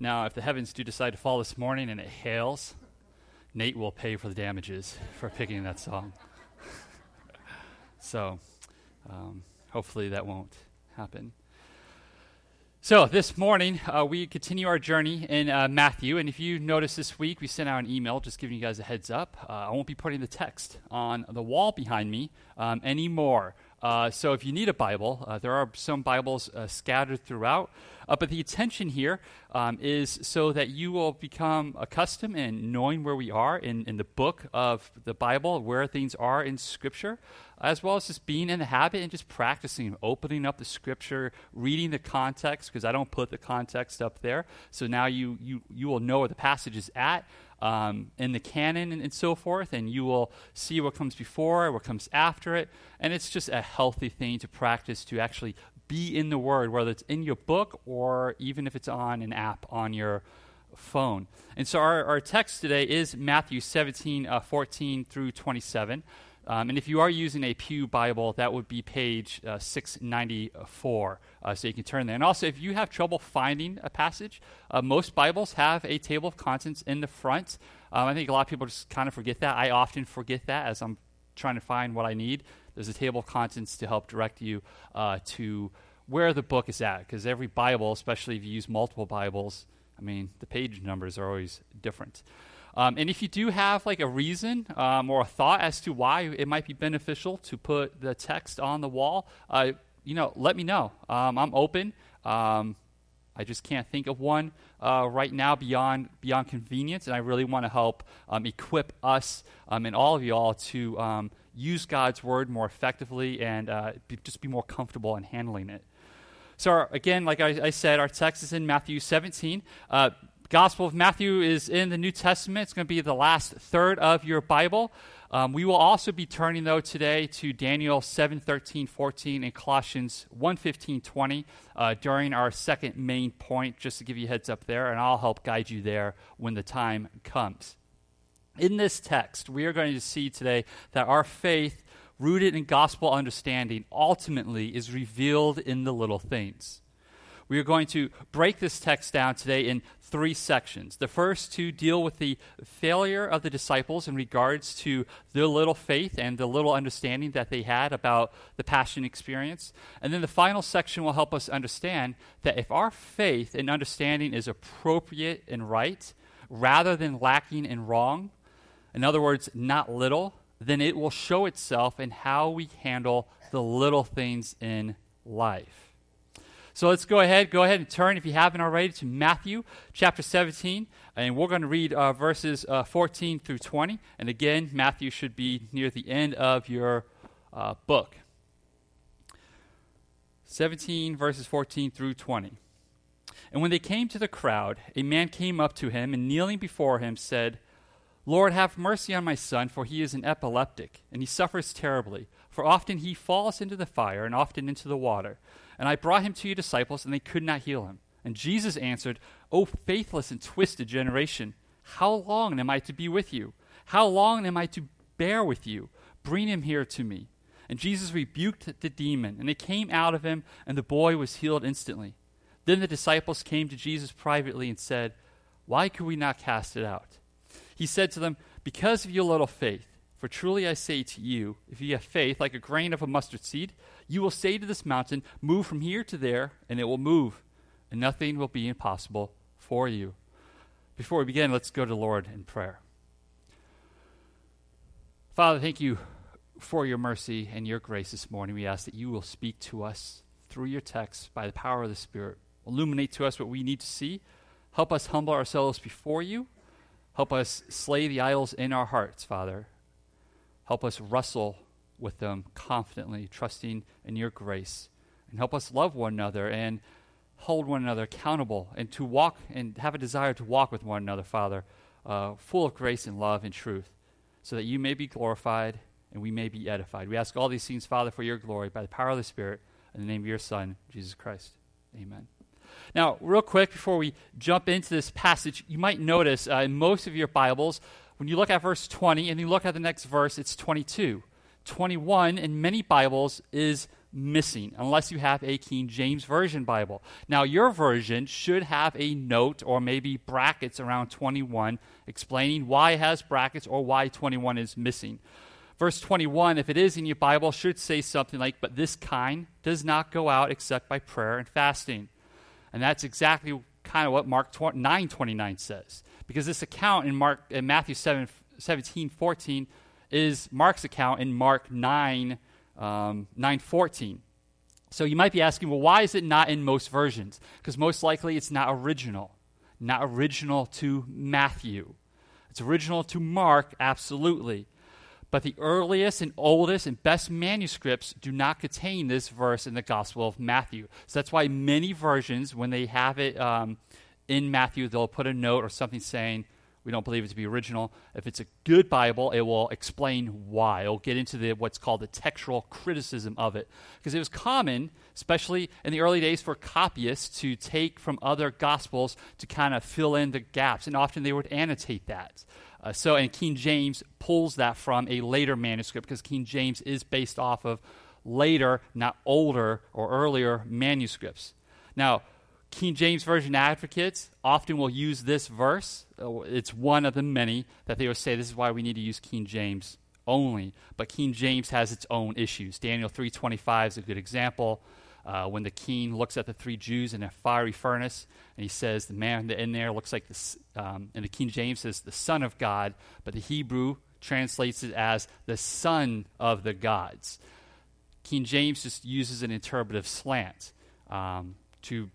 Now, if the heavens do decide to fall this morning and it hails, Nate will pay for the damages for picking that song. so, um, hopefully that won't happen. So, this morning, uh, we continue our journey in uh, Matthew. And if you notice this week, we sent out an email just giving you guys a heads up. Uh, I won't be putting the text on the wall behind me um, anymore. Uh, so, if you need a Bible, uh, there are some Bibles uh, scattered throughout. Uh, but the intention here um, is so that you will become accustomed in knowing where we are in, in the book of the Bible, where things are in Scripture, as well as just being in the habit and just practicing, opening up the Scripture, reading the context, because I don't put the context up there. So now you, you, you will know where the passage is at. Um, in the canon and, and, so forth, and you will see what comes before, what comes after it, and it's just a healthy thing to practice to actually be in the Word, whether it's in your book or even if it's on an app on your phone. And so our, our text today is Matthew 17, uh, 14 through 27. Um, and if you are using a Pew Bible, that would be page uh, 694. Uh, so you can turn there. And also, if you have trouble finding a passage, uh, most Bibles have a table of contents in the front. Um, I think a lot of people just kind of forget that. I often forget that as I'm trying to find what I need. There's a table of contents to help direct you uh, to where the book is at. Because every Bible, especially if you use multiple Bibles, I mean, the page numbers are always different. Um, and if you do have like a reason um, or a thought as to why it might be beneficial to put the text on the wall, uh, you know, let me know. Um, I'm open. Um, I just can't think of one uh, right now beyond beyond convenience, and I really want to help um, equip us um, and all of you all to use God's word more effectively and uh, be, just be more comfortable in handling it. So, our, again, like I, I, said, our text is in Matthew 17. Gospel of Matthew is in the New Testament. It's going to be the last third of your Bible. Um, we will also be turning, though, today to Daniel 7 13, 14, and Colossians 1 15, 20 uh, during our second main point, just to give you heads up there, and I'll help guide you there when the time comes. In this text, we are going to see today that our faith, rooted in gospel understanding, ultimately is revealed in the little things. We are going to break this text down today in three sections. The first to deal with the failure of the disciples in regards to their little faith and the little understanding that they had about the passion experience. And then the final section will help us understand that if our faith and understanding is appropriate and right, rather than lacking and wrong, in other words, not little, then it will show itself in how we handle the little things in life. So let's go ahead, go ahead and turn, if you haven't already, to Matthew chapter 17. And we're going to read uh, verses uh, 14 through 20. And again, Matthew should be near the end of your uh, book. 17 verses 14 through 20. And when they came to the crowd, a man came up to him and kneeling before him said, Lord, have mercy on my son, for he is an epileptic, and he suffers terribly. For often he falls into the fire, and often into the water. And I brought him to your disciples, and they could not heal him. And Jesus answered, O faithless and twisted generation, how long am I to be with you? How long am I to bear with you? Bring him here to me. And Jesus rebuked the demon, and it came out of him, and the boy was healed instantly. Then the disciples came to Jesus privately and said, Why could we not cast it out? He said to them, Because of your little faith, for truly I say to you, if you have faith like a grain of a mustard seed, you will say to this mountain, Move from here to there, and it will move, and nothing will be impossible for you. Before we begin, let's go to the Lord in prayer. Father, thank you for your mercy and your grace this morning. We ask that you will speak to us through your text by the power of the Spirit. Illuminate to us what we need to see. Help us humble ourselves before you Help us slay the idols in our hearts, Father. Help us wrestle with them confidently, trusting in your grace. And help us love one another and hold one another accountable and to walk and have a desire to walk with one another, Father, uh, full of grace and love and truth, so that you may be glorified and we may be edified. We ask all these things, Father, for your glory, by the power of the Spirit, in the name of your Son, Jesus Christ. Amen. Now, real quick before we jump into this passage, you might notice uh, in most of your Bibles, when you look at verse 20 and you look at the next verse, it's 22. 21 in many Bibles is missing unless you have a King James Version Bible. Now, your version should have a note or maybe brackets around 21 explaining why it has brackets or why 21 is missing. Verse 21, if it is in your Bible, should say something like, But this kind does not go out except by prayer and fasting. And that's exactly kind of what Mark 9 29 says. Because this account in, Mark, in Matthew 7, 17 14 is Mark's account in Mark 9 um, 914. So you might be asking, well, why is it not in most versions? Because most likely it's not original. Not original to Matthew. It's original to Mark, absolutely. But the earliest and oldest and best manuscripts do not contain this verse in the Gospel of Matthew. So that's why many versions, when they have it um, in Matthew, they'll put a note or something saying, we don't believe it to be original. If it's a good Bible, it will explain why. It'll get into the, what's called the textual criticism of it. Because it was common, especially in the early days, for copyists to take from other Gospels to kind of fill in the gaps. And often they would annotate that. Uh, so, and King James pulls that from a later manuscript because King James is based off of later, not older or earlier manuscripts. Now, King James Version advocates often will use this verse. Uh, it's one of the many that they will say this is why we need to use King James only. But King James has its own issues. Daniel 3:25 is a good example. Uh, when the king looks at the three Jews in a fiery furnace, and he says the man in there looks like this, um, and the King James says the Son of God, but the Hebrew translates it as the Son of the gods. King James just uses an interpretive slant um, to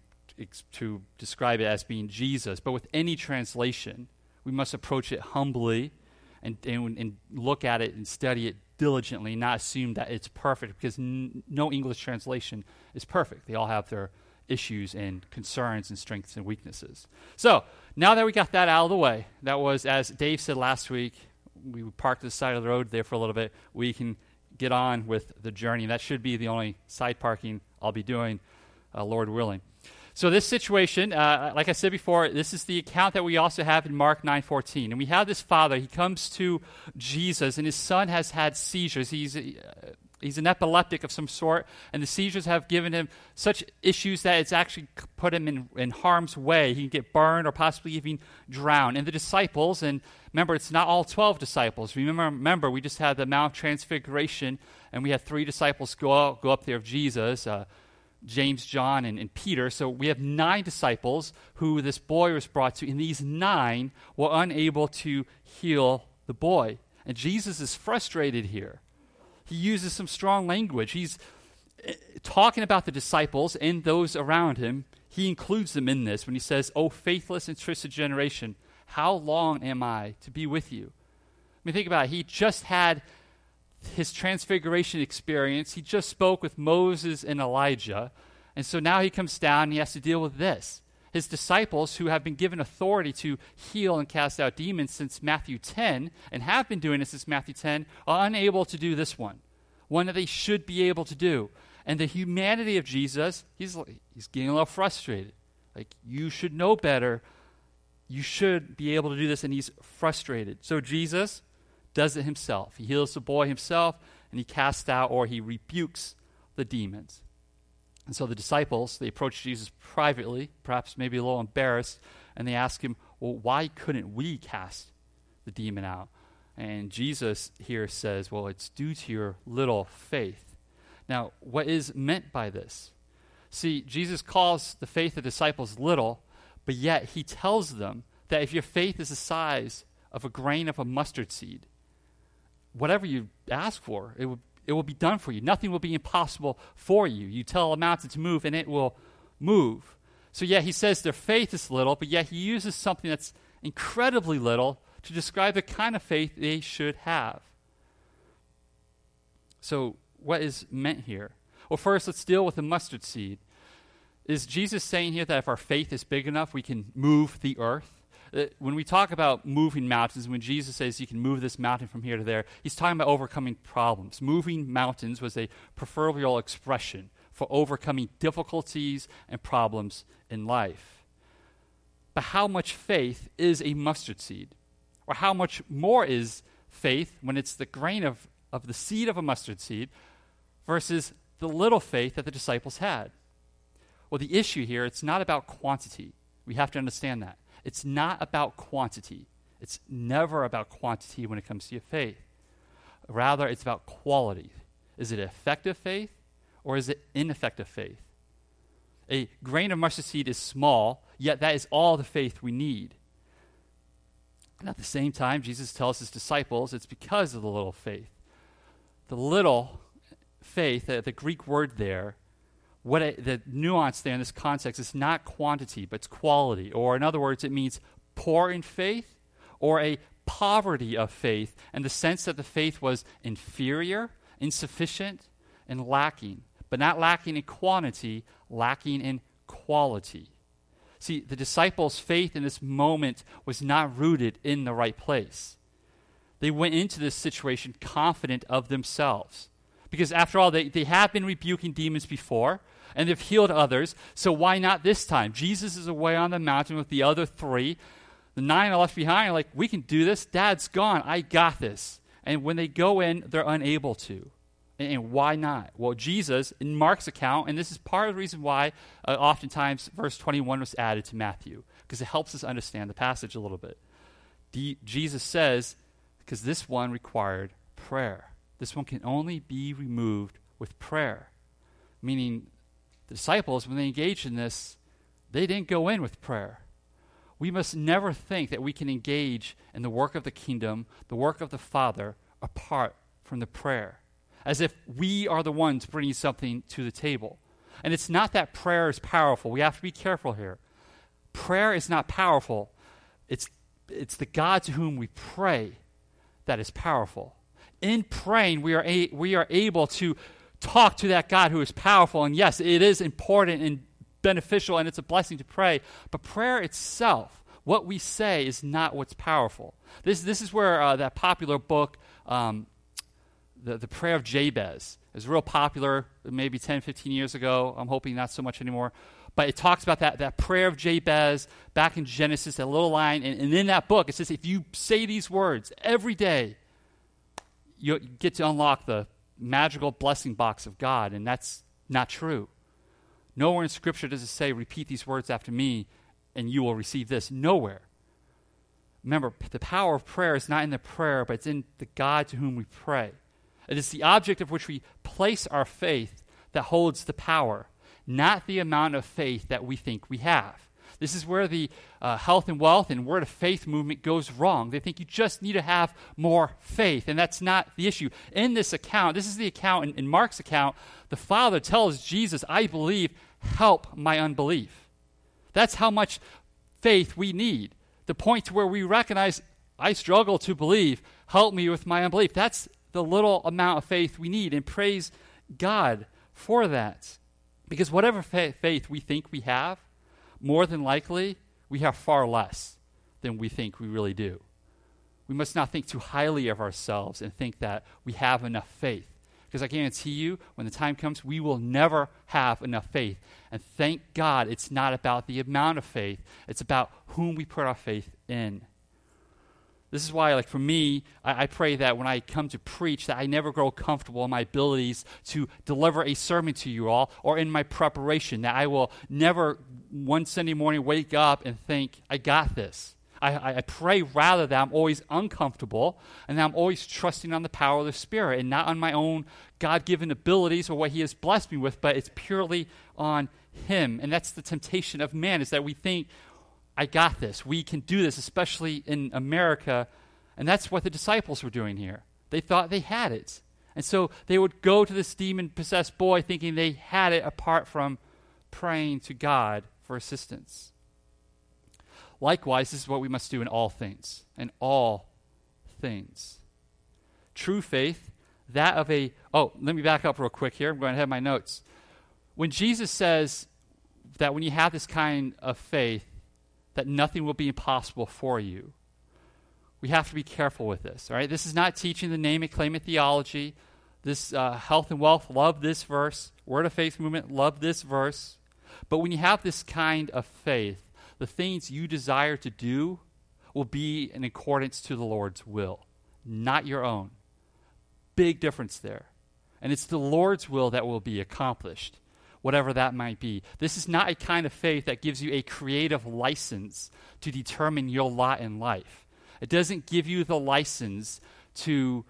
to describe it as being Jesus, but with any translation, we must approach it humbly and, and, and look at it and study it diligently, not assume that it's perfect, because n- no English translation is perfect. They all have their issues and concerns and strengths and weaknesses. So, now that we got that out of the way, that was, as Dave said last week, we parked to the side of the road there for a little bit. We can get on with the journey. That should be the only side parking I'll be doing, uh, Lord willing. So this situation, uh, like I said before, this is the account that we also have in Mark 9:14. And we have this father, he comes to Jesus and his son has had seizures. He's uh, he's an epileptic of some sort and the seizures have given him such issues that it's actually put him in, in harm's way. He can get burned or possibly even drown. And the disciples, and remember it's not all 12 disciples. Remember remember we just had the Mount Transfiguration and we had three disciples go up, go up there of Jesus. Uh, James, John, and, and, Peter. So we have nine disciples who this boy was brought to, and these nine were unable to heal the boy. And Jesus is frustrated here. He uses some strong language. He's eh, talking about the disciples and those around him. He includes them in this when he says, Oh, faithless and twisted generation, how long am I to be with you? I mean, think about it. He just had his transfiguration experience, he just spoke with Moses and Elijah. And so now he comes down and he has to deal with this. His disciples, who have been given authority to heal and cast out demons since Matthew 10, and have been doing it since Matthew 10, are unable to do this one, one that they should be able to do. And the humanity of Jesus, he's, he's getting a little frustrated. Like, you should know better. You should be able to do this. And he's frustrated. So Jesus does it himself. He heals the boy himself, and he casts out or he rebukes the demons. And so the disciples, they approach Jesus privately, perhaps maybe a little embarrassed, and they ask him, Well, why couldn't we cast the demon out? And Jesus here says, Well, it's due to your little faith. Now, what is meant by this? See, Jesus calls the faith of disciples little, but yet he tells them that if your faith is the size of a grain of a mustard seed, whatever you ask for, it will, it will be done for you. Nothing will be impossible for you. You tell a mountain to move, and it will move. So, yeah, he says their faith is little, but yet he uses something that's incredibly little to describe the kind of faith they should have. So, what is meant here? Well, first, let's deal with the mustard seed. Is Jesus saying here that if our faith is big enough, we can move the earth? Uh, when we talk about moving mountains, when Jesus says you can move this mountain from here to there, he's talking about overcoming problems. Moving mountains was a proverbial expression for overcoming difficulties and problems in life. But how much faith is a mustard seed? Or how much more is faith when it's the grain of, of the seed of a mustard seed versus the little faith that the disciples had. Well, the issue here, it's not about quantity. We have to understand that. It's not about quantity. It's never about quantity when it comes to your faith. Rather, it's about quality. Is it effective faith or is it ineffective faith? A grain of mustard seed is small, yet that is all the faith we need. And at the same time, Jesus tells his disciples it's because of the little faith. The little faith, the, Greek word there, what the nuance there in this context is not quantity, but it's quality. Or in other words, it means poor in faith or a poverty of faith, and the sense that the faith was inferior, insufficient, and lacking. But not lacking in quantity, lacking in quality. See, the disciples' faith in this moment was not rooted in the right place. They went into this situation confident of themselves. Because after all, they, they have been rebuking demons before, and they've healed others, so why not this time? Jesus is away on the mountain with the other three. The nine are left behind, like, we can do this. Dad's gone. I got this. And when they go in, they're unable to. And why not? Well, Jesus, in Mark's account, and this is part of the reason why uh, oftentimes verse 21 was added to Matthew, because it helps us understand the passage a little bit. Jesus says, because this one required prayer. This one can only be removed with prayer. Meaning, disciples, when they engaged in this, they didn't go in with prayer. We must never think that we can engage in the work of the kingdom, the work of the Father, apart from the prayer as if we are the ones bringing something to the table. And it's not that prayer is powerful. We have to be careful here. Prayer is not powerful. It's, it's the God to whom we pray that is powerful. In praying, we are, a, we are able to talk to that God who is powerful. And yes, it is important and beneficial and it's a blessing to pray. But prayer itself, what we say, is not what's powerful. This, this is where uh, that popular book, um, the, the prayer of Jabez is real popular maybe 10, 15 years ago. I'm hoping not so much anymore. But it talks about that, that prayer of Jabez back in Genesis, that little line. And, and in that book, it says if you say these words every day, you get to unlock the magical blessing box of God. And that's not true. Nowhere in Scripture does it say, repeat these words after me and you will receive this. Nowhere. Remember, the power of prayer is not in the prayer, but it's in the God to whom we pray. It is the object of which we place our faith that holds the power, not the amount of faith that we think we have. This is where the uh, health and wealth and word of faith movement goes wrong. They think you just need to have more faith, and that's not the issue. In this account, this is the account, in, in Mark's account, the Father tells Jesus, I believe, help my unbelief. That's how much faith we need. The point to where we recognize, I struggle to believe, help me with my unbelief. That's the little amount of faith we need and praise God for that. Because whatever fa- faith we think we have, more than likely, we have far less than we think we really do. We must not think too highly of ourselves and think that we have enough faith. Because I guarantee you, when the time comes, we will never have enough faith. And thank God it's not about the amount of faith, it's about whom we put our faith in. This is why, like for me, I, I, pray that when I come to preach, that I never grow comfortable in my abilities to deliver a sermon to you all, or in my preparation, that I will never one Sunday morning wake up and think, I got this. I, I pray rather that I'm always uncomfortable and that I'm always trusting on the power of the Spirit and not on my own God given abilities or what He has blessed me with, but it's purely on Him. And that's the temptation of man, is that we think, I got this. We can do this, especially in America. And that's what the disciples were doing here. They thought they had it. And so they would go to this demon possessed boy thinking they had it apart from praying to God for assistance. Likewise, this is what we must do in all things. In all things. True faith, that of a. Oh, let me back up real quick here. I'm going to have my notes. When Jesus says that when you have this kind of faith, that nothing will be impossible for you. We have to be careful with this, all right? This is not teaching the name and claim it theology. This uh, health and wealth, love this verse. Word of faith movement, love this verse. But when you have this kind of faith, the things you desire to do will be in accordance to the Lord's will, not your own. Big difference there. And it's the Lord's will that will be accomplished, whatever that might be. This is not a kind of faith that gives you a creative license to determine your lot in life. It doesn't give you the license to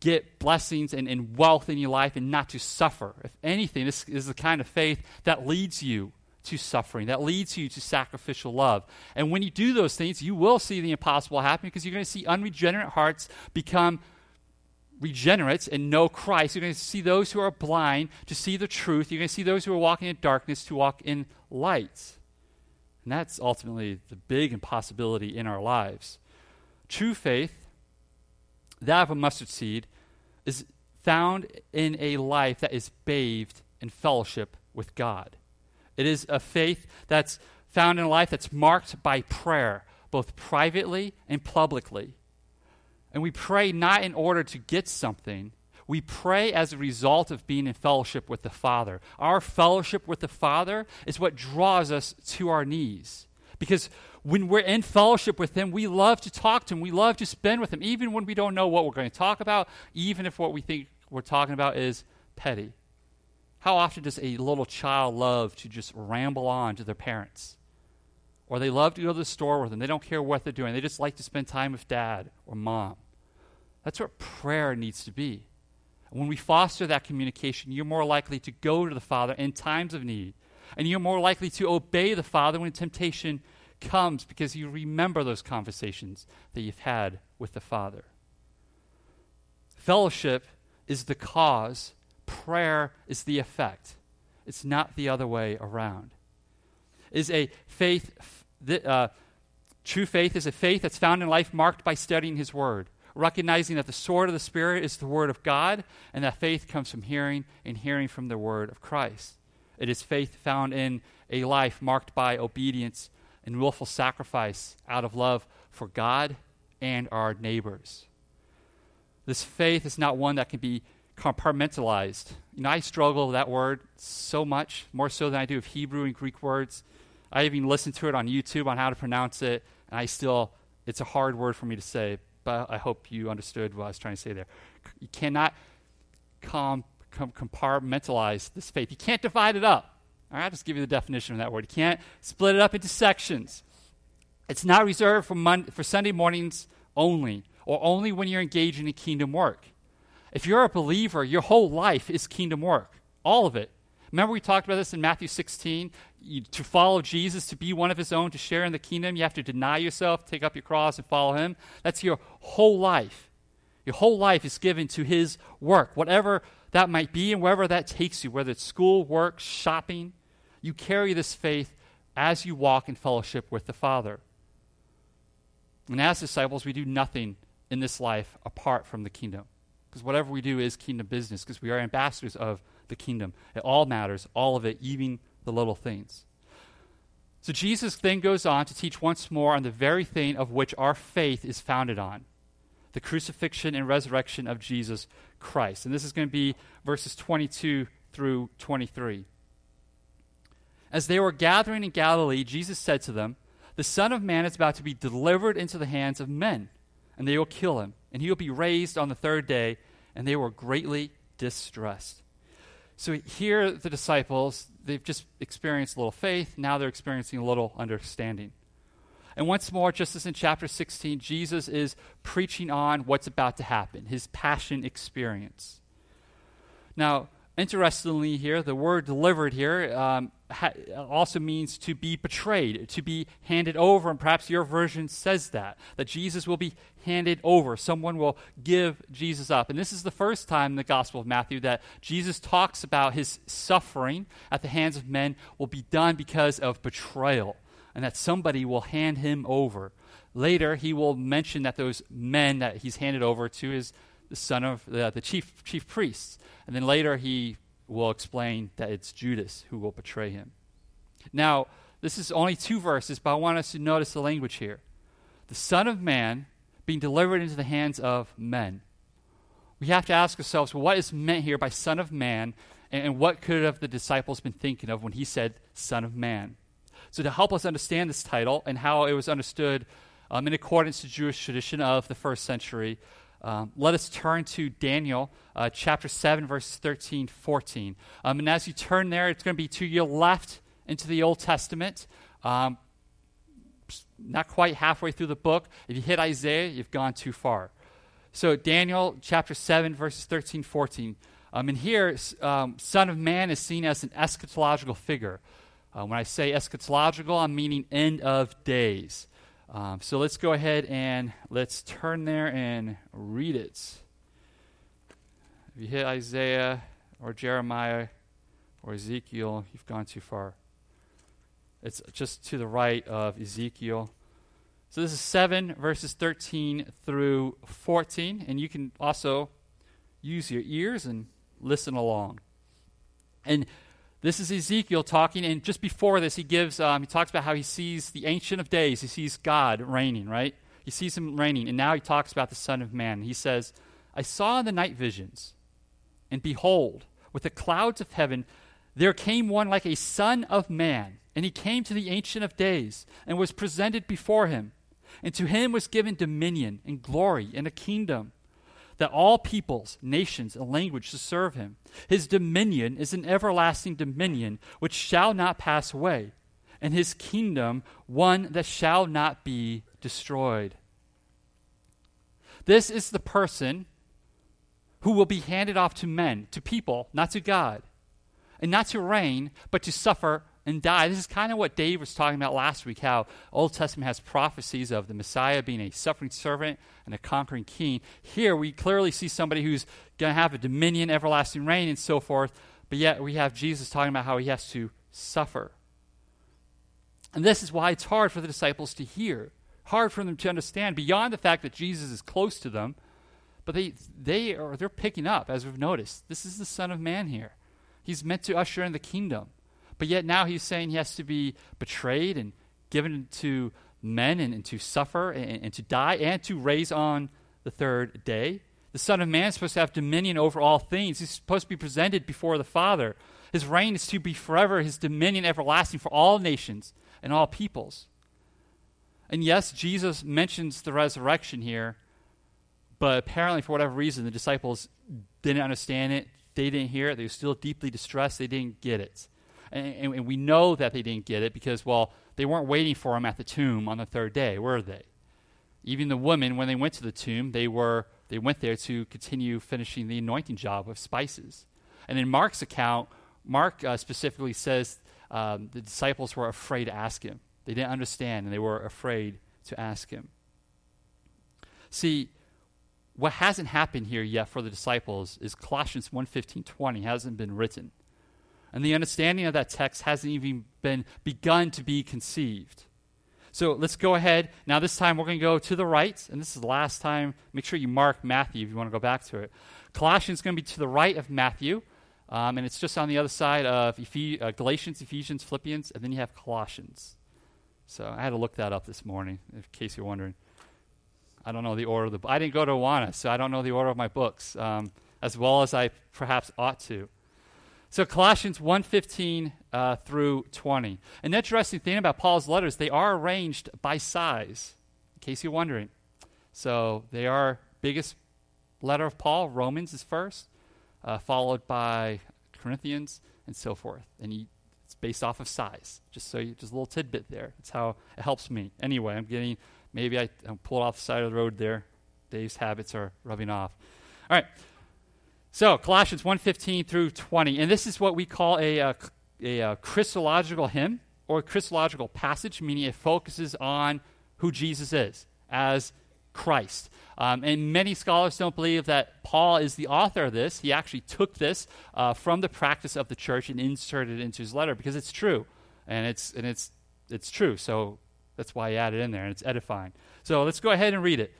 get blessings and, and wealth in your life and not to suffer. If anything, this is the kind of faith that leads you to suffering, that leads you to sacrificial love. And when you do those things, you will see the impossible happen because you're going to see unregenerate hearts become regenerates and know Christ. You're going to see those who are blind to see the truth. You're going to see those who are walking in darkness to walk in light. And that's ultimately the big impossibility in our lives. True faith, that of a mustard seed, is found in a life that is bathed in fellowship with God. It is a faith that's found in a life that's marked by prayer, both privately and publicly. And we pray not in order to get something. We pray as a result of being in fellowship with the Father. Our fellowship with the Father is what draws us to our knees. Because when we're in fellowship with Him, we love to talk to Him. We love to spend with Him, even when we don't know what we're going to talk about, even if what we think we're talking about is petty. How often does a little child love to just ramble on to their parents? Or they love to go to the store with them. They don't care what they're doing. They just like to spend time with dad or mom. That's what prayer needs to be. When we foster that communication, you're more likely to go to the Father in times of need. And you're more likely to obey the Father when temptation comes because you remember those conversations that you've had with the Father. Fellowship is the cause prayer is the effect. It's not the other way around. Is a faith, uh, true faith is a faith that's found in life marked by studying His Word, recognizing that the sword of the Spirit is the Word of God, and that faith comes from hearing and hearing from the Word of Christ. It is faith found in a life marked by obedience and willful sacrifice out of love for God and our neighbors. This faith is not one that can be compartmentalized. You know, I struggle with that word so much, more so than I do with Hebrew and Greek words. I even listened to it on YouTube on how to pronounce it, and I still, it's a hard word for me to say, but I hope you understood what I was trying to say there. You cannot com, com, compartmentalize this faith. You can't divide it up. All right, I'll just give you the definition of that word. You can't split it up into sections. It's not reserved for, Mon- for Sunday mornings only, or only when you're engaging in kingdom work. If you're a believer, your whole life is kingdom work, all of it. Remember, we talked about this in Matthew 16? You, to follow Jesus, to be one of his own, to share in the kingdom, you have to deny yourself, take up your cross, and follow him. That's your whole life. Your whole life is given to his work, whatever that might be, and wherever that takes you, whether it's school, work, shopping. You carry this faith as you walk in fellowship with the Father. And as disciples, we do nothing in this life apart from the kingdom because whatever we do is kingdom business, because we are ambassadors of the kingdom. It all matters, all of it, even the little things. So Jesus then goes on to teach once more on the very thing of which our faith is founded on the crucifixion and resurrection of Jesus Christ. And this is going to be verses 22 through 23. As they were gathering in Galilee, Jesus said to them, The Son of Man is about to be delivered into the hands of men, and they will kill him and he will be raised on the third day. And they were greatly distressed. So here, the disciples, they've just experienced a little faith. Now they're experiencing a little understanding. And once more, just as in chapter 16, Jesus is preaching on what's about to happen, his passion experience. Now, interestingly, here, the word delivered here um, ha- also means to be betrayed, to be handed over, and perhaps your version says that, that Jesus will be handed over. Someone will give Jesus up. And this is the first time in the Gospel of Matthew that Jesus talks about his suffering at the hands of men will be done because of betrayal, and that somebody will hand him over. Later, he will mention that those men that he's handed over to is the son of the, the chief, chief priests. And then later, he will explain that it's Judas who will betray him. Now, this is only two verses, but I want us to notice the language here. The Son of Man being delivered into the hands of men. We have to ask ourselves, what is meant here by Son of Man, and, what could have the disciples been thinking of when he said Son of Man? So, to help us understand this title and how it was understood um, in accordance to Jewish tradition of the first century, um, let us turn to Daniel uh, chapter 7, verses 13, 14. Um, and as you turn there, it's going to be to your left into the Old Testament. Um, not quite halfway through the book. If you hit Isaiah, you've gone too far. So, Daniel chapter 7, verses 13, 14. Um, and here, um, Son of Man is seen as an eschatological figure. Uh, when I say eschatological, I'm meaning end of days. Um, so let's go ahead and let's turn there and read it. If you hit Isaiah or Jeremiah or Ezekiel, you've gone too far. It's just to the right of Ezekiel. So this is 7 verses 13 through 14, and you can also use your ears and listen along. And this is Ezekiel talking, and just before this, he gives um, he talks about how he sees the Ancient of Days. He sees God reigning, right? He sees him reigning, and now he talks about the Son of Man. He says, "I saw in the night visions, and behold, with the clouds of heaven, there came one like a Son of Man, and he came to the Ancient of Days, and was presented before him, and to him was given dominion and glory and a kingdom." That all peoples, nations, and languages serve him. His dominion is an everlasting dominion which shall not pass away, and his kingdom one that shall not be destroyed. This is the person who will be handed off to men, to people, not to God, and not to reign, but to suffer and die. This is kind of what Dave was talking about last week how Old Testament has prophecies of the Messiah being a suffering servant and a conquering king. Here we clearly see somebody who's going to have a dominion, everlasting reign, and so forth, but yet we have Jesus talking about how he has to suffer. And this is why it's hard for the disciples to hear, hard for them to understand, beyond the fact that Jesus is close to them. But they, they are, they're picking up, as we've noticed. This is the Son of Man here. He's meant to usher in the kingdom. But yet now he's saying he has to be betrayed and given to men and, and to suffer and, and to die and to raise on the third day. The Son of Man is supposed to have dominion over all things. He's supposed to be presented before the Father. His reign is to be forever, his dominion everlasting for all nations and all peoples. And yes, Jesus mentions the resurrection here, but apparently, for whatever reason, the disciples didn't understand it. They didn't hear it. They were still deeply distressed. They didn't get it. And, and, we know that they didn't get it because, well, they weren't waiting for him at the tomb on the third day, were they? Even the women, when they went to the tomb, they were they went there to continue finishing the anointing job of spices. And in Mark's account, Mark uh, specifically says um, the disciples were afraid to ask him. They didn't understand, and they were afraid to ask him. See, what hasn't happened here yet for the disciples is Colossians 1:15, 20 hasn't been written and the understanding of that text hasn't even been begun to be conceived. So let's go ahead. Now, this time we're going to go to the right, and this is the last time. Make sure you mark Matthew if you want to go back to it. Colossians is going to be to the right of Matthew, um, and it's just on the other side of Ephes- uh, Galatians, Ephesians, Philippians, and then you have Colossians. So I had to look that up this morning, in case you're wondering. I don't know the order of the. I didn't go to Awana, so I don't know the order of my books um, as well as I perhaps ought to. So Colossians 1:15 uh, through 20. An interesting thing about Paul's letters, they are arranged by size, in case you're wondering. So they are biggest letter of Paul, Romans is first, uh, followed by Corinthians, and so forth. And he, it's based off of size. Just so you, just a little tidbit there. That's how it helps me. Anyway, I'm getting maybe I, I'm pulled off the side of the road there. Dave's habits are rubbing off. All right. So, Colossians 1:15 through 20. And this is what we call a, a, a, a Christological hymn or Christological passage, meaning it focuses on who Jesus is as Christ. Um, and many scholars don't believe that Paul is the author of this. He actually took this uh, from the practice of the church and inserted it into his letter because it's true, and it's and it's it's true. So that's why he added it in there, and it's edifying. So let's go ahead and read it.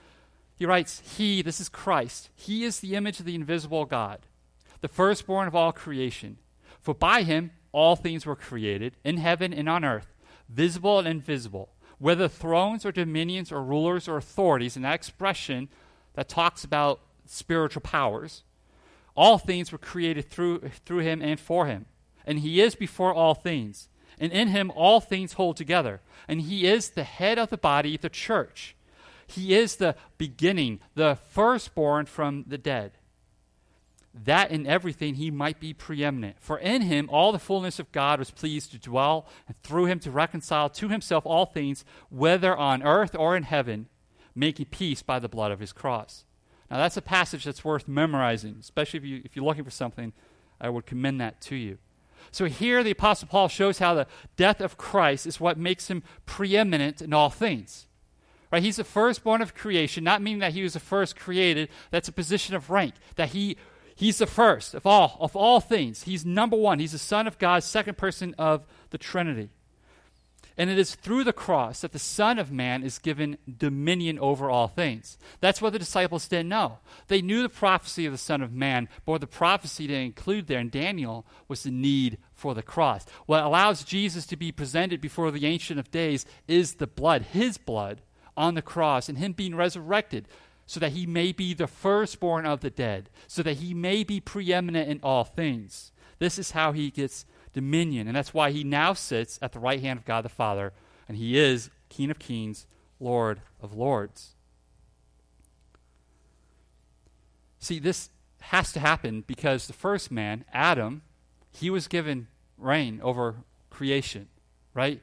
He writes, He, this is Christ, He is the image of the invisible God, the firstborn of all creation. For by Him all things were created, in heaven and on earth, visible and invisible, whether thrones or dominions or rulers or authorities, and that expression that talks about spiritual powers. All things were created through, through him and for him. And he is before all things. And in him all things hold together. And he is the head of the body, the church. He is the beginning, the firstborn from the dead. That in everything he might be preeminent. For in him all the fullness of God was pleased to dwell, and through him to reconcile to himself all things, whether on earth or in heaven, making peace by the blood of his cross. Now that's a passage that's worth memorizing, especially if, you, if you're looking for something. I would commend that to you. So here the Apostle Paul shows how the death of Christ is what makes him preeminent in all things. Right? He's the firstborn of creation, not meaning that he was the first created. That's a position of rank. That he he's the first of all of all things. He's number one. He's the Son of God, second person of the Trinity. And it is through the cross that the Son of Man is given dominion over all things. That's what the disciples didn't know. They knew the prophecy of the Son of Man, but the prophecy to include there in Daniel was the need for the cross. What allows Jesus to be presented before the Ancient of Days is the blood, his blood, on the cross, and him being resurrected, so that he may be the firstborn of the dead, so that he may be preeminent in all things. This is how he gets dominion. And that's why he now sits at the right hand of God the Father, and he is King of kings, Lord of lords. See, this has to happen because the first man, Adam, he was given reign over creation, right?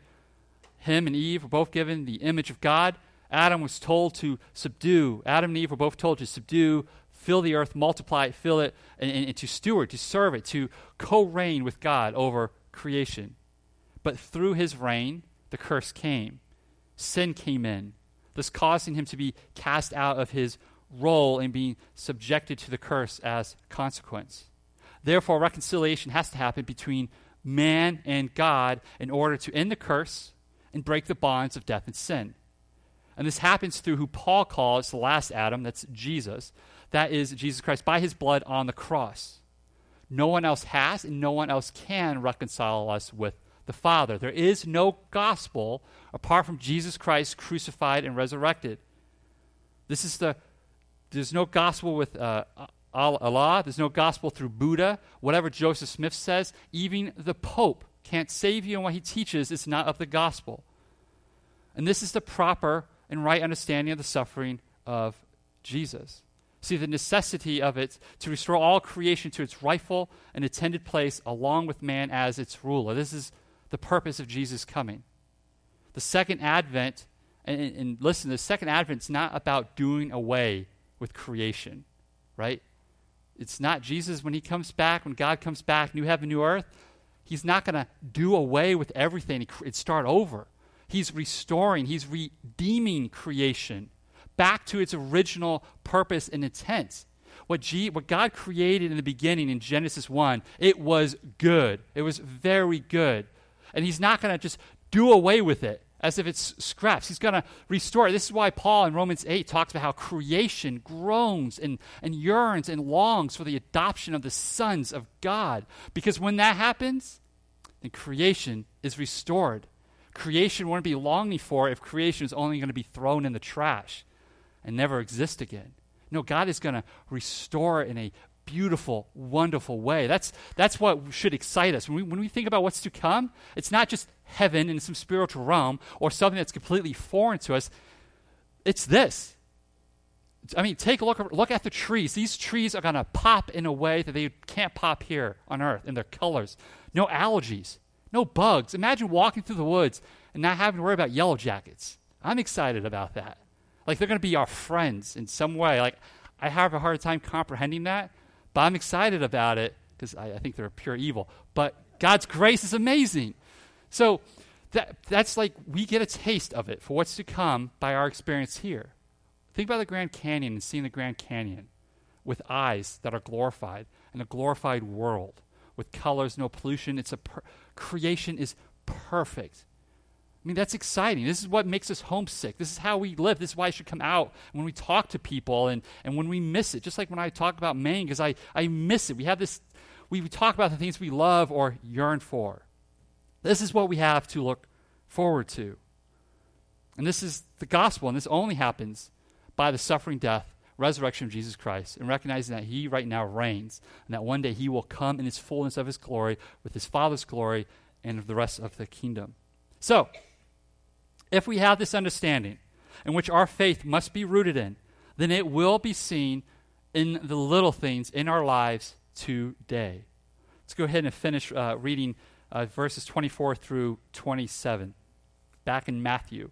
Him and Eve were both given the image of God. Adam was told to subdue. Adam and Eve were both told to subdue, fill the earth, multiply it, fill it, and, and, and to steward, to serve it, to co reign with God over creation. But through his reign, the curse came. Sin came in, thus causing him to be cast out of his role in being subjected to the curse as consequence. Therefore, reconciliation has to happen between man and God in order to end the curse and break the bonds of death and sin. And this happens through who Paul calls the last Adam, that's Jesus, that is Jesus Christ, by his blood on the cross. No one else has, and no one else can reconcile us with the Father. There is no gospel apart from Jesus Christ crucified and resurrected. This is the, there's no gospel with uh, Allah, there's no gospel through Buddha, whatever Joseph Smith says. Even the Pope can't save you, and what he teaches is not of the gospel. And this is the proper and right understanding of the suffering of Jesus. See the necessity of it to restore all creation to its rightful and intended place along with man as its ruler. This is the purpose of Jesus coming. The second advent, and, and listen, the second advent is not about doing away with creation, right? It's not Jesus when he comes back, when God comes back, new heaven, new earth. He's not going to do away with everything and start over. He's restoring, he's redeeming creation back to its original purpose and intent. What, G, what God created in the beginning in Genesis 1, it was good. It was very good. And He's not going to just do away with it as if it's scraps. He's going to restore it. This is why Paul in Romans 8 talks about how creation groans and, and yearns and longs for the adoption of the sons of God. Because when that happens, then creation is restored. Creation wouldn't be longing for if creation is only going to be thrown in the trash and never exist again. No, God is going to restore in a beautiful, wonderful way. That's, that's what should excite us. When we, when we think about what's to come, it's not just heaven in some spiritual realm or something that's completely foreign to us. It's this. I mean, take a look, look at the trees. These trees are going to pop in a way that they can't pop here on Earth in their colors. No allergies, no bugs. Imagine walking through the woods and not having to worry about yellow jackets. I'm excited about that. Like they're going to be our friends in some way. Like I have a hard time comprehending that, but I'm excited about it because I, I, think they're pure evil. But God's grace is amazing. So that, that's like we get a taste of it for what's to come by our experience here. Think about the Grand Canyon and seeing the Grand Canyon with eyes that are glorified and a glorified world with colors, no pollution. It's a per- creation is perfect. I mean, that's exciting. This is what makes us homesick. This is how we live. This is why I should come out when we talk to people and, and when we miss it. Just like when I talk about Maine, because I, I miss it. We have this, we, we talk about the things we love or yearn for. This is what we have to look forward to. And this is the gospel, and this only happens by the suffering, death, resurrection of Jesus Christ, and recognizing that He right now reigns, and that one day He will come in His fullness of His glory with His Father's glory and the rest of the kingdom. So, if we have this understanding, in which our faith must be rooted in, then it will be seen in the little things in our lives today. Let's go ahead and finish uh, reading uh, verses 24 through 27, back in Matthew.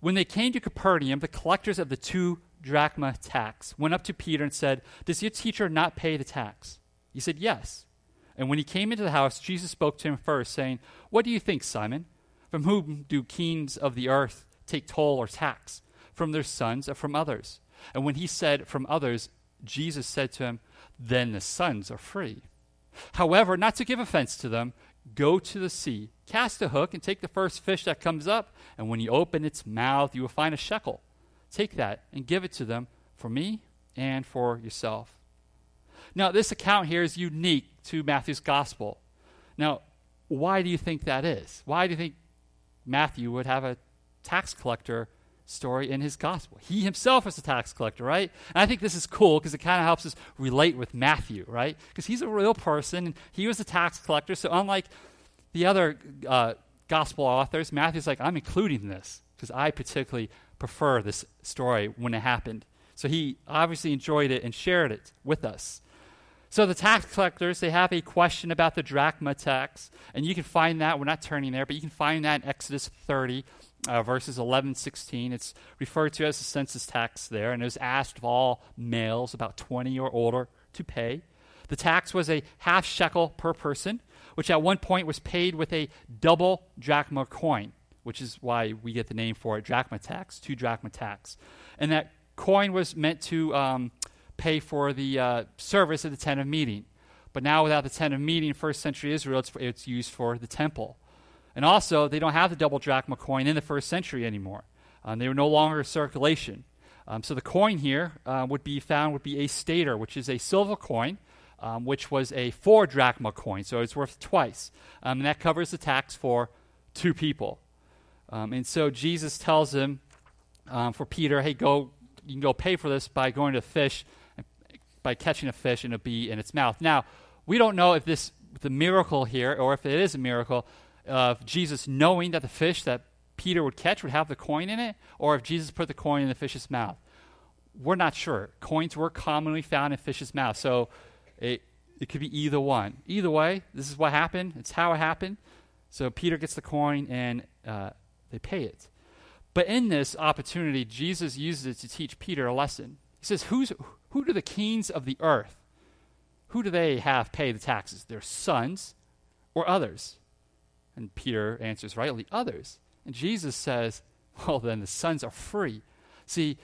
When they came to Capernaum, the collectors of the two drachma tax went up to Peter and said, Does your teacher not pay the tax? He said, Yes. And when he came into the house, Jesus spoke to him first, saying, What do you think, Simon? From whom do kings of the earth take toll or tax? From their sons or from others? And when he said, From others, Jesus said to him, Then the sons are free. However, not to give offense to them, go to the sea, cast a hook, and take the first fish that comes up. And when you open its mouth, you will find a shekel. Take that and give it to them for me and for yourself. Now, this account here is unique to Matthew's gospel. Now, why do you think that is? Why do you think Matthew would have a tax collector story in his gospel? He himself is a tax collector, right? And I think this is cool because it kind of helps us relate with Matthew, right? Because he's a real person and he was a tax collector. So, unlike the other uh, gospel authors, Matthew's like, I'm including this because I particularly prefer this story when it happened. So, he obviously enjoyed it and shared it with us. So the tax collectors, they have a question about the drachma tax, and you can find that, we're not turning there, but you can find that in Exodus 30, uh, verses 11 16. It's referred to as the census tax there, and it was asked of all males about 20 or older to pay. The tax was a half shekel per person, which at one point was paid with a double drachma coin, which is why we get the name for it, drachma tax, two drachma tax. And that coin was meant to um, pay for the uh, service at the tent of meeting. But now, without the tent of meeting, first century Israel, it's, it's used for the temple. And also, they don't have the double drachma coin in the first century anymore. Um, they were no longer in circulation. Um, so the coin here uh, would be found would be a stater, which is a silver coin, um, which was a four drachma coin, so it's worth twice, um, and that covers the tax for two people. Um, and so Jesus tells him, um, for Peter, hey, go, you can go pay for this by going to fish by catching a fish and a bee in its mouth. Now, we don't know if this the miracle here, or if it is a miracle of Jesus knowing that the fish that Peter would catch would have the coin in it, or if Jesus put the coin in the fish's mouth. We're not sure. Coins were commonly found in fish's mouth, so it it could be either one. Either way, this is what happened. It's how it happened. So Peter gets the coin and uh, they pay it. But in this opportunity, Jesus uses it to teach Peter a lesson. He says, "Who's who do the kings of the earth, who do they have pay the taxes? Their sons or others? And Peter answers rightly, others. And Jesus says, well, then the sons are free. See,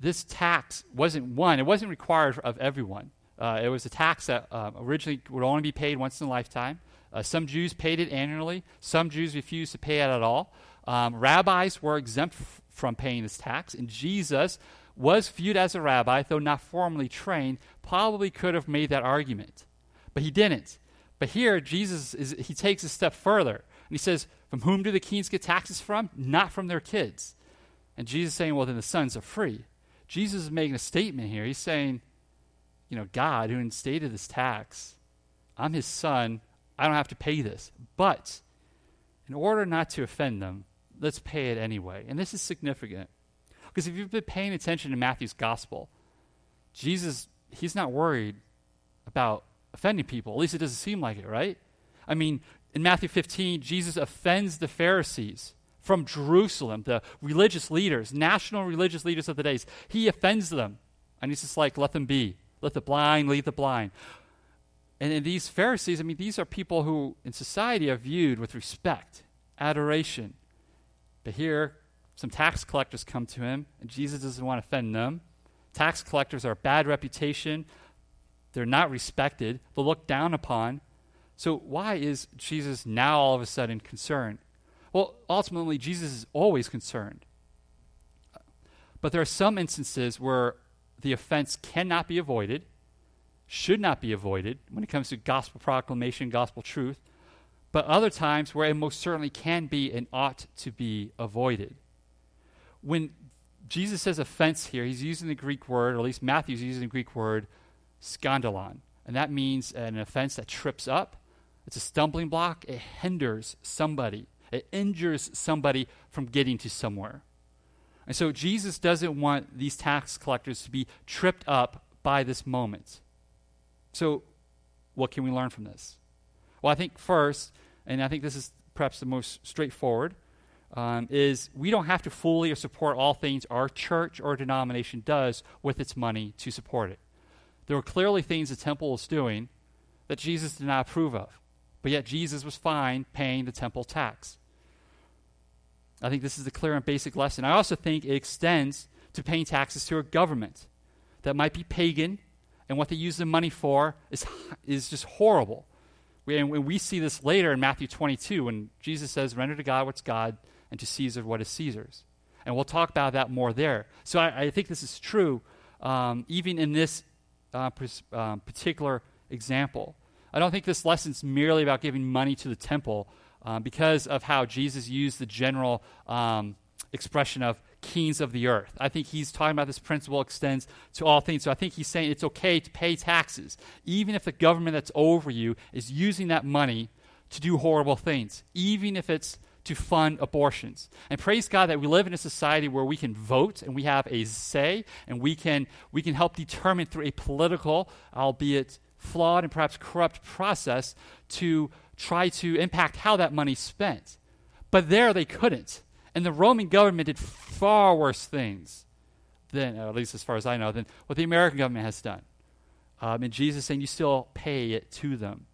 this tax wasn't one, it wasn't required of everyone. Uh, it was a tax that uh, originally would only be paid once in a lifetime. Uh, some Jews paid it annually, some Jews refused to pay it at all. Um, rabbis were exempt f- from paying this tax, and Jesus was viewed as a rabbi, though not formally trained, probably could have made that argument. But he didn't. But here, Jesus is, he takes a step further. And he says, From whom do the kings get taxes from? Not from their kids. And Jesus is saying, Well, then the sons are free. Jesus is making a statement here. He's saying, You know, God, who instated this tax, I'm his son. I don't have to pay this. But in order not to offend them, let's pay it anyway. And this is significant. Because if you've been paying attention to Matthew's gospel, Jesus, he's not worried about offending people. At least it doesn't seem like it, right? I mean, in Matthew 15, Jesus offends the Pharisees from Jerusalem, the religious leaders, national religious leaders of the days. He offends them. And he's just like, let them be. Let the blind lead the blind. And, and these Pharisees, I mean, these are people who in society are viewed with respect, adoration. But here, some tax collectors come to him, and Jesus doesn't want to offend them. Tax collectors are a bad reputation. They're not respected. They're looked down upon. So, why is Jesus now all of a sudden concerned? Well, ultimately, Jesus is always concerned. But there are some instances where the offense cannot be avoided, should not be avoided when it comes to gospel proclamation, gospel truth, but other times where it most certainly can be and ought to be avoided when Jesus says offense here, he's using the Greek word, or at least Matthew's using the Greek word, skandalon. And that means an offense that trips up. It's a stumbling block. It hinders somebody. It injures somebody from getting to somewhere. And so Jesus doesn't want these tax collectors to be tripped up by this moment. So, what can we learn from this? Well, I think first, and I think this is perhaps the most straightforward, um, is we don't have to fully or support all things our church or denomination does with its money to support it. There were clearly things the temple was doing that Jesus did not approve of, but yet Jesus was fine paying the temple tax. I think this is the clear and basic lesson. I also think it extends to paying taxes to a government that might be pagan, and what they use the money for is, is just horrible. We, and we see this later in Matthew 22 when Jesus says, Render to God what's God and to Caesar what is Caesar's. And we'll talk about that more there. So I, I think this is true um, even in this uh, pers- um, particular example. I don't think this lesson is merely about giving money to the temple um, because of how Jesus used the general um, expression of kings of the earth. I think he's talking about this principle extends to all things. So I think he's saying it's okay to pay taxes, even if the government that's over you is using that money to do horrible things, even if it's to fund abortions. And praise God that we live in a society where we can vote and we have a say and we can, we can help determine through a political, albeit flawed and perhaps corrupt process, to try to impact how that money's spent. But there they couldn't. And the Roman government did far worse things than, at least as far as I know, than what the American government has done. Um, and Jesus saying you still pay it to them.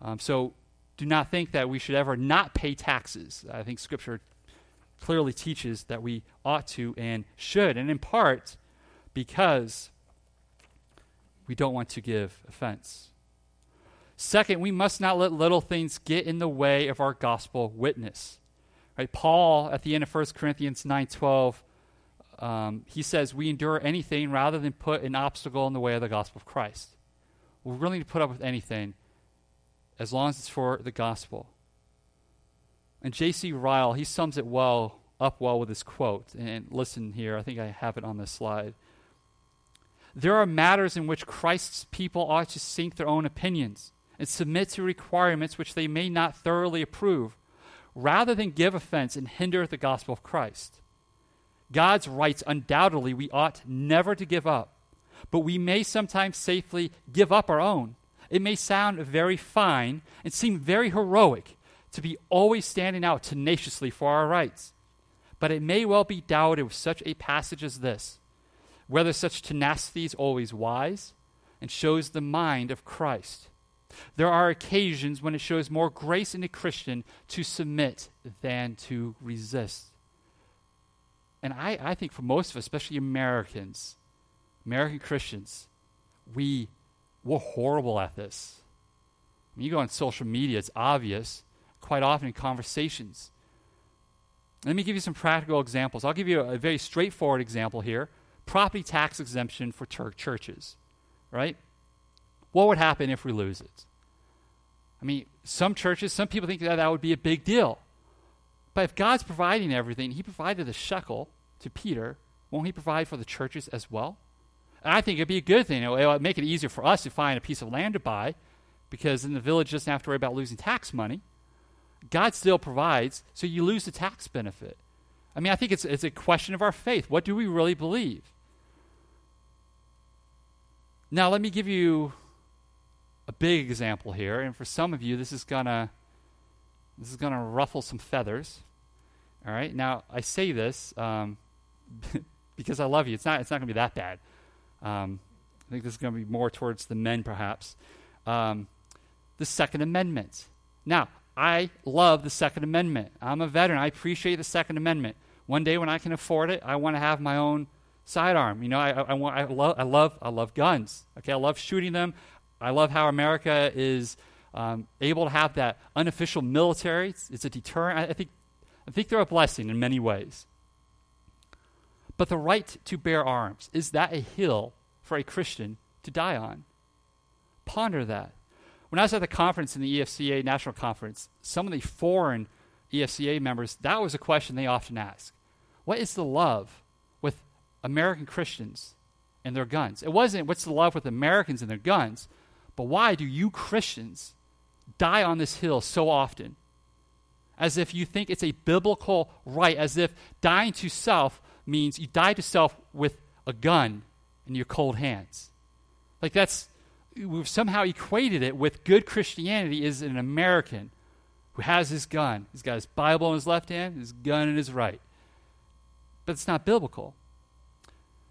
Um, so do not think that we should ever not pay taxes. I think Scripture clearly teaches that we ought to and should, and in part because we don't want to give offense. Second, we must not let little things get in the way of our gospel witness. Right? Paul, at the end of 1 Corinthians 9.12, um, he says, we endure anything rather than put an obstacle in the way of the gospel of Christ. We're willing to put up with anything as long as it's for the gospel. And J.C. Ryle, he sums it well up well with this quote. And listen here, I think I have it on this slide. There are matters in which Christ's people ought to sink their own opinions and submit to requirements which they may not thoroughly approve, rather than give offense and hinder the gospel of Christ. God's rights, undoubtedly, we ought never to give up, but we may sometimes safely give up our own. It may sound very fine and seem very heroic to be always standing out tenaciously for our rights, but it may well be doubted with such a passage as this whether such tenacity is always wise and shows the mind of Christ. There are occasions when it shows more grace in a Christian to submit than to resist. And I, I think for most of us, especially Americans, American Christians, we, we're horrible at this. When you go on social media, it's obvious, quite often in conversations. Let me give you some practical examples. I'll give you a, a very straightforward example here property tax exemption for churches, right? What would happen if we lose it? I mean, some churches, some people think that that would be a big deal. But if God's providing everything, He provided the shekel to Peter, won't He provide for the churches as well? And I think it'd be a good thing. It would make it easier for us to find a piece of land to buy because then the village doesn't have to worry about losing tax money. God still provides, so you lose the tax benefit. I mean, I think it's, it's a question of our faith. What do we really believe? Now, let me give you a big example here, and for some of you, this is gonna this is gonna ruffle some feathers. All right. Now, I say this um, because I love you. It's not. It's not gonna be that bad. Um, I think this is gonna be more towards the men, perhaps. Um, the Second Amendment. Now, I love the Second Amendment. I'm a veteran. I appreciate the Second Amendment. One day when I can afford it, I want to have my own sidearm. You know, I, I, I, want, I, love, I, love, I love guns. Okay, I love shooting them. I love how America is um, able to have that unofficial military. It's, it's a deterrent. I, I, think, I think they're a blessing in many ways. But the right to bear arms, is that a hill for a Christian to die on? Ponder that. When I was at the conference in the EFCA National Conference, some of the foreign EFCA members, that was a question they often ask. What is the love with American Christians and their guns. It wasn't what's the love with Americans and their guns, but why do you Christians die on this hill so often? As if you think it's a biblical right, as if dying to self means you die to self with a gun in your cold hands. Like that's, we've somehow equated it with good Christianity is an American who has his gun. He's got his Bible in his left hand, his gun in his right. But it's not biblical.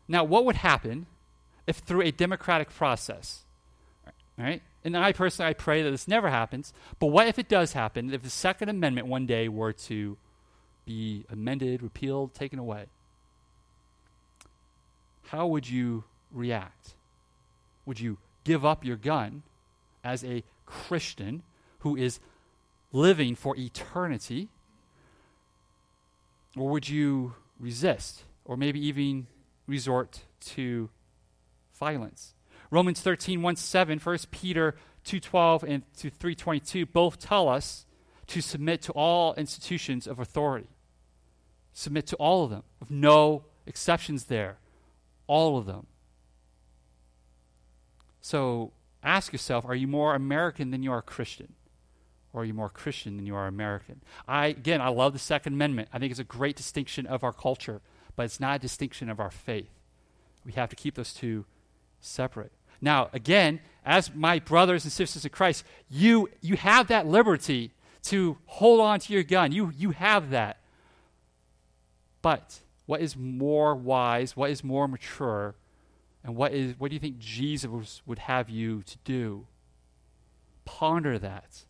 Now, what would happen if through a democratic process, right? And I personally, I pray that this never happens. But what if it does happen? If the Second Amendment one day were to be amended, repealed, taken away, how would you react? Would you give up your gun as a Christian who is living for eternity? Or would you resist? Or maybe even resort to violence? Romans 13, 1 7, 1 Peter 2.12 and to 3.22 both tell us to submit to all institutions of authority. Submit to all of them, with no exceptions there. All of them. So ask yourself are you more American than you are Christian? Or are you more Christian than you are American? I, again, I love the Second Amendment. I think it's a great distinction of our culture, but it's not a distinction of our faith. We have to keep those two separate. Now, again, as my brothers and sisters in Christ, you, you have that liberty to hold on to your gun. You, you have that. But what is more wise, what is more mature, and what, is, what do you think Jesus would have you to do? Ponder that.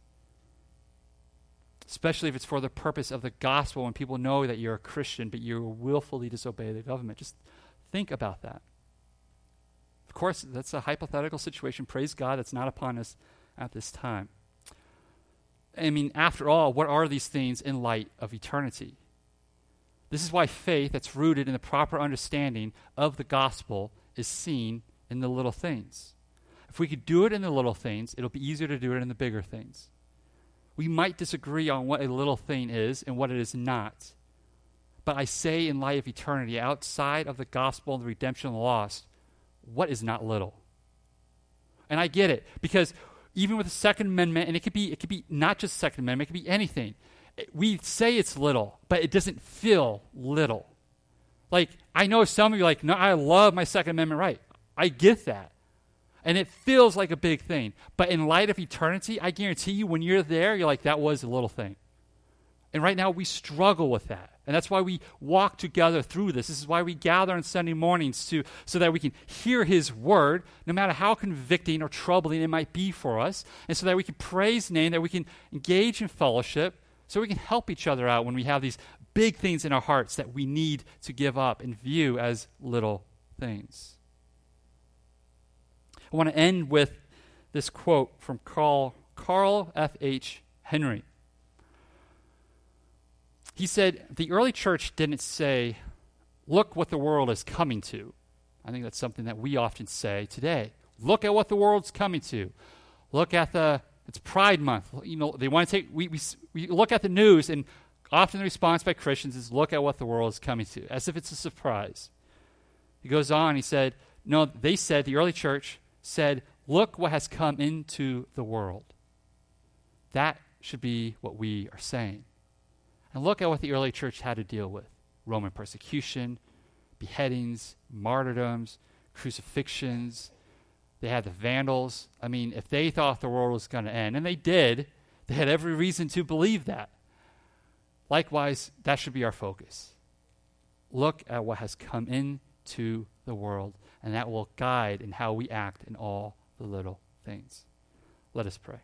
Especially if it's for the purpose of the gospel and people know that you're a Christian, but you willfully disobey the government. Just think about that. Of course, that's a hypothetical situation. Praise God, that's not upon us at this time. I mean, after all, what are these things in light of eternity? This is why faith that's rooted in the proper understanding of the gospel is seen in the little things. If we could do it in the little things, it'll be easier to do it in the bigger things. We might disagree on what a little thing is and what it is not. But I say, in light of eternity, outside of the gospel and the redemption of the lost, what is not little? And I get it because even with the Second Amendment, and it could be it could be not just Second Amendment, it could be anything. We say it's little, but it doesn't feel little. Like I know some of you like, no, I love my Second Amendment right. I get that. And it feels like a big thing. But in light of eternity, I guarantee you when you're there, you're like, that was a little thing. And right now we struggle with that. And that's why we walk together through this. This is why we gather on Sunday mornings to, so that we can hear His word, no matter how convicting or troubling it might be for us, and so that we can praise name, that we can engage in fellowship, so we can help each other out when we have these big things in our hearts that we need to give up and view as little things. I want to end with this quote from Carl, Carl F. H. Henry. He said, The early church didn't say, Look what the world is coming to. I think that's something that we often say today. Look at what the world's coming to. Look at the, it's Pride Month. You know, they want to take, we, we, we look at the news, and often the response by Christians is, Look at what the world is coming to, as if it's a surprise. He goes on, he said, No, they said, the early church said, Look what has come into the world. That should be what we are saying. And look at what the early church had to deal with Roman persecution, beheadings, martyrdoms, crucifixions. They had the Vandals. I mean, if they thought the world was going to end, and they did, they had every reason to believe that. Likewise, that should be our focus. Look at what has come into the world, and that will guide in how we act in all the little things. Let us pray.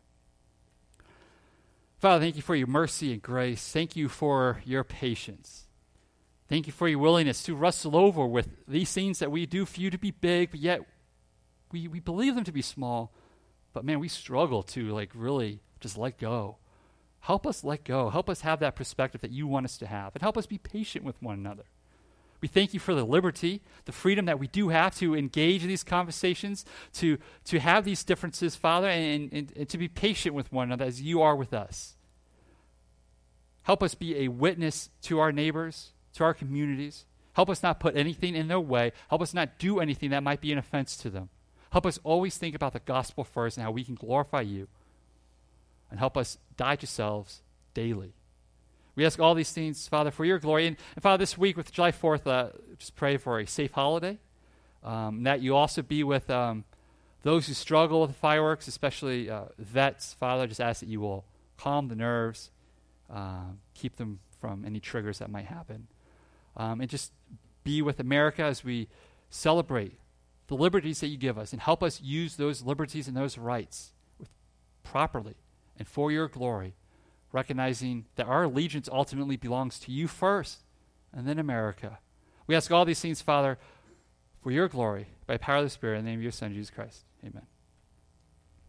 Father, thank you for your mercy and grace. Thank you for your patience. Thank you for your willingness to wrestle over with these things that we do for you to be big, but yet we, we believe them to be small. But man, we struggle to like really just let go. Help us let go. Help us have that perspective that you want us to have. And help us be patient with one another. We thank you for the liberty, the freedom that we do have to engage in these conversations, to, to have these differences, Father, and, and, and to be patient with one another as you are with us. Help us be a witness to our neighbors, to our communities. Help us not put anything in their way. Help us not do anything that might be an offense to them. Help us always think about the gospel first and how we can glorify you. And help us die to selves daily. We ask all these things, Father, for your glory. And, and Father, this week with July 4th, uh, just pray for a safe holiday. Um, that you also be with um, those who struggle with fireworks, especially uh, vets. Father, just ask that you will calm the nerves, uh, keep them from any triggers that might happen. Um, and just be with America as we celebrate the liberties that you give us and help us use those liberties and those rights with, properly and for your glory, recognizing that our allegiance ultimately belongs to you first and then America. We ask all these things, Father, for your glory by power of the Spirit in the name of your Son, Jesus Christ. Amen.